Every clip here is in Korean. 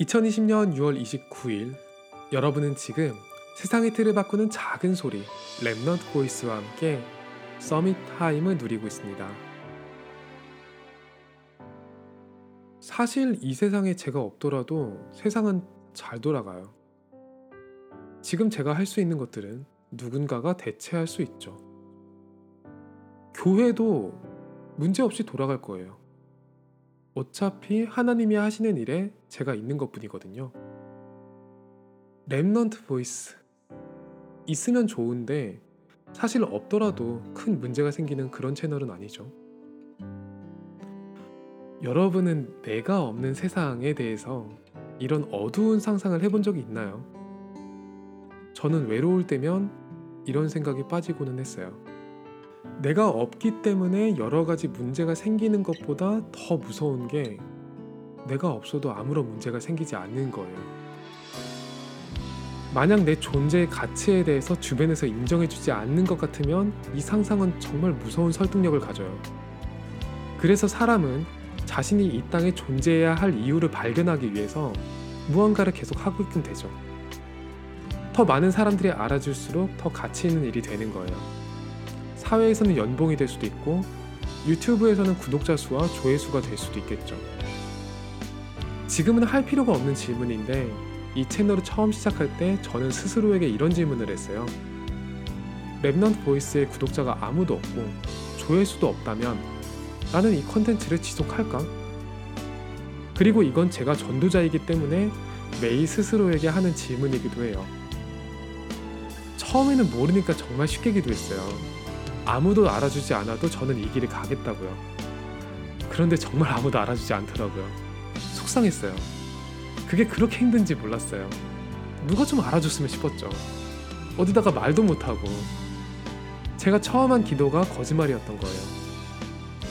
2020년 6월 29일 여러분은 지금 세상의 틀을 바꾸는 작은 소리 Remnant Voice와 함께 summit time을 누리고 있습니다. 사실 이 세상에 제가 없더라도 세상은 잘 돌아가요. 지금 제가 할 수 있는 것들은 누군가가 대체할 수 있죠. 교회도 문제없이 돌아갈 거예요. 어차피 하나님이 하시는 일에 제가 있는 것 뿐이거든요. Remnant Voice. 있으면 좋은데 사실 없더라도 큰 문제가 생기는 그런 채널은 아니죠. 여러분은 내가 없는 세상에 대해서 이런 어두운 상상을 해본 적이 있나요? 저는 외로울 때면 이런 생각이 빠지고는 했어요. 내가 없기 때문에 여러 가지 문제가 생기는 것보다 더 무서운 게 내가 없어도 아무런 문제가 생기지 않는 거예요. 만약 내 존재의 가치에 대해서 주변에서 인정해주지 않는 것 같으면 이 상상은 정말 무서운 설득력을 가져요. 그래서 사람은 자신이 이 땅에 존재해야 할 이유를 발견하기 위해서 무언가를 계속 하고 있긴 되죠. 더 많은 사람들이 알아줄수록 더 가치 있는 일이 되는 거예요. 사회에서는 연봉이 될 수도 있고 유튜브에서는 구독자 수와 조회수가 될 수도 있겠죠. 지금은 할 필요가 없는 질문인데 이 채널을 처음 시작할 때 저는 스스로에게 이런 질문을 했어요. Remnant Voice의 구독자가 아무도 없고 조회수도 없다면 나는 이 컨텐츠를 지속할까? 그리고 이건 제가 전도자이기 때문에 매일 스스로에게 하는 질문이기도 해요. 처음에는 모르니까 정말 쉽게 기도했어요. 아무도 알아주지 않아도 저는 이 길을 가겠다고요. 그런데 정말 아무도 알아주지 않더라고요. 속상했어요. 그게 그렇게 힘든지 몰랐어요. 누가 좀 알아줬으면 싶었죠. 어디다가 말도 못하고. 제가 처음 한 기도가 거짓말이었던 거예요.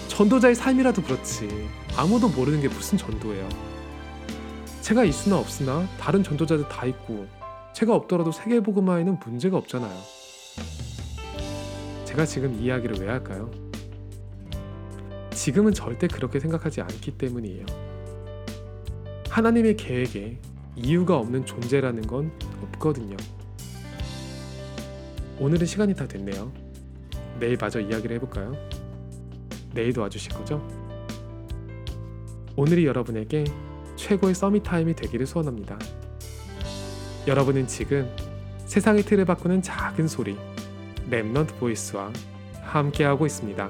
전도자의 삶이라도 그렇지. 아무도 모르는 게 무슨 전도예요. 제가 있으나 없으나 다른 전도자들 다 있고 제가 없더라도 세계복음화에는 문제가 없잖아요. 제가 지금 이 이야기를 왜 할까요? 지금은 절대 그렇게 생각하지 않기 때문이에요. 하나님의 계획에 이유가 없는 존재라는 건 없거든요. 오늘은 시간이 다 됐네요. 내일 마저 이야기를 해볼까요? 내일도 와주실 거죠? 오늘이 여러분에게 최고의 summit time이 되기를 소원합니다. 여러분은 지금 세상의 틀을 바꾸는 작은 소리 Remnant Voice와 함께하고 있습니다.